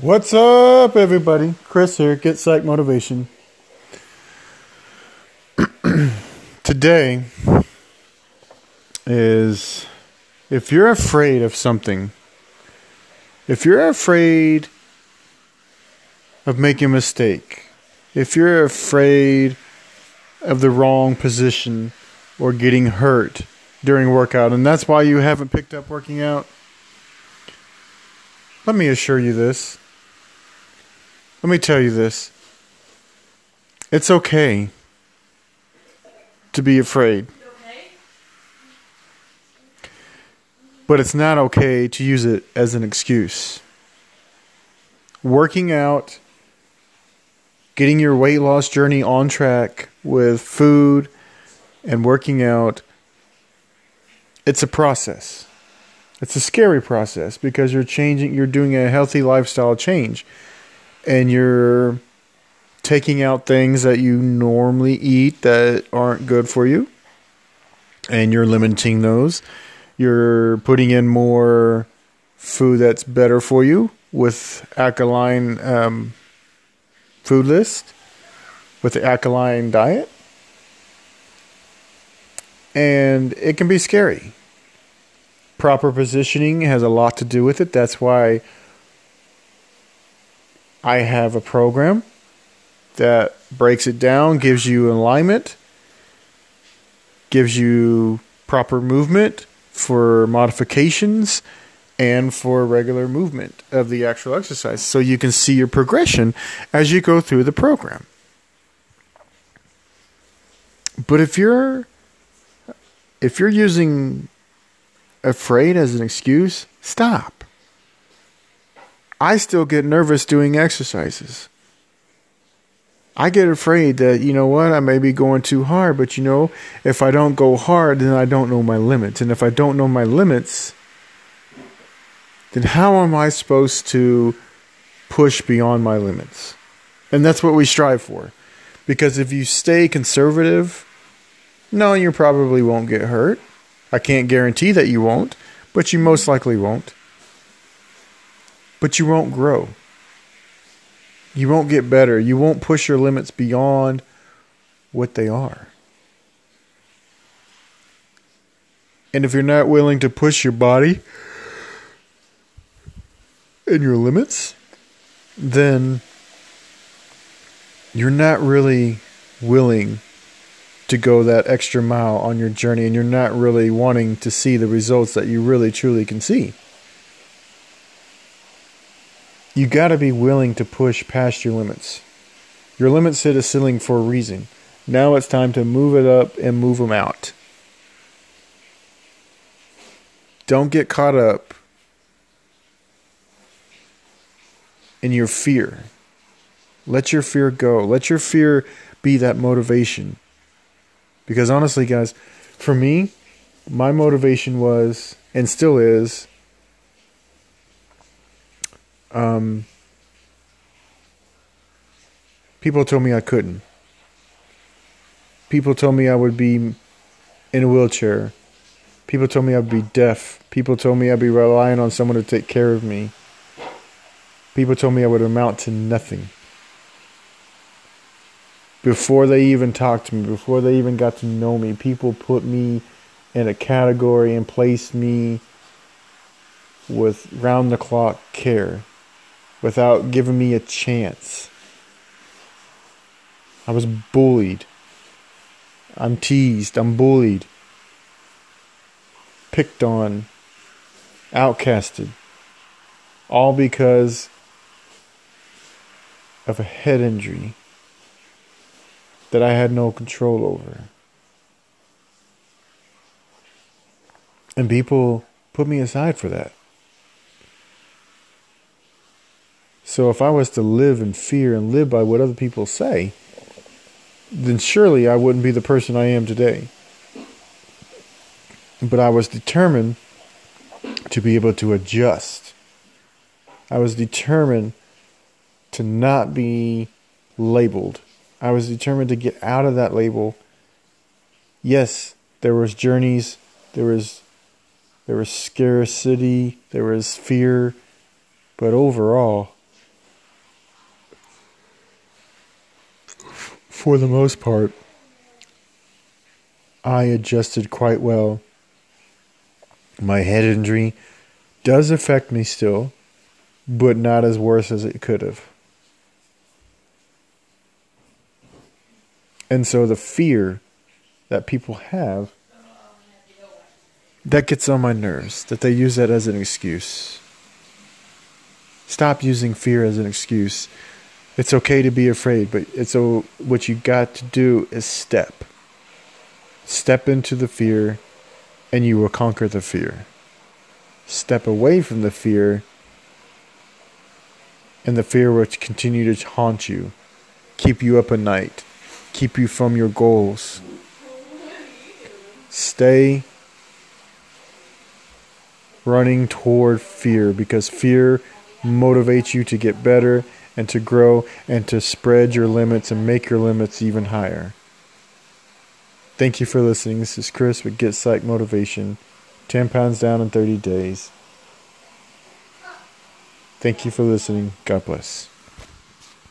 What's up, everybody? Chris here, Get Psych Motivation. Today is if you're afraid of something, if you're afraid of making a mistake, if you're afraid of the wrong position or getting hurt during workout, and that's why you haven't picked up working out, let me assure you this let me tell you this. It's okay to be afraid. But it's not okay to use it as an excuse. Working out, getting your weight loss journey on track with food and working out, it's a process. It's a scary process because you're changing, you're doing a healthy lifestyle change and you're taking out things that you normally eat that aren't good for you and you're limiting those you're putting in more food that's better for you with alkaline um, food list with the alkaline diet and it can be scary. Proper positioning has a lot to do with it. That's why I have a program that breaks it down, gives you alignment, gives you proper movement for modifications and for regular movement of the actual exercise so you can see your progression as you go through the program. But if you're if you're using afraid as an excuse, stop. I still get nervous doing exercises. I get afraid that, you know what, I may be going too hard, but you know, if I don't go hard, then I don't know my limits. And if I don't know my limits, then how am I supposed to push beyond my limits? And that's what we strive for. Because if you stay conservative, no, you probably won't get hurt. I can't guarantee that you won't, but you most likely won't but you won't grow. You won't get better. You won't push your limits beyond what they are. And if you're not willing to push your body and your limits, then you're not really willing to go that extra mile on your journey and you're not really wanting to see the results that you really truly can see you got to be willing to push past your limits. Your limits hit a ceiling for a reason. Now it's time to move it up and move them out. Don't get caught up in your fear. Let your fear go. Let your fear be that motivation. Because honestly, guys, for me, my motivation was and still is um, people told me I couldn't. People told me I would be in a wheelchair. People told me I'd be deaf. People told me I'd be relying on someone to take care of me. People told me I would amount to nothing. Before they even talked to me, before they even got to know me, people put me in a category and placed me with round the clock care without giving me a chance. I was bullied. I'm teased. I'm bullied. Picked on. Outcasted. All because of a head injury that I had no control over. And people put me aside for that. So if I was to live in fear and live by what other people say, then surely I wouldn't be the person I am today. But I was determined to be able to adjust. I was determined to not be labeled. I was determined to get out of that label. Yes, there was journeys, there was there was scarcity, there was fear, but overall for the most part, I adjusted quite well. My head injury does affect me still, but not as worse as it could have. And so the fear that people have that gets on my nerves that they use that as an excuse. Stop using fear as an excuse. It's okay to be afraid, but it's a, what you got to do is step. Step into the fear and you will conquer the fear. Step away from the fear and the fear will continue to haunt you, keep you up at night, keep you from your goals. Stay running toward fear because fear motivates you to get better and to grow and to spread your limits and make your limits even higher. Thank you for listening. This is Chris with Get Psych Motivation. 10 pounds down in 30 days. Thank you for listening. God bless.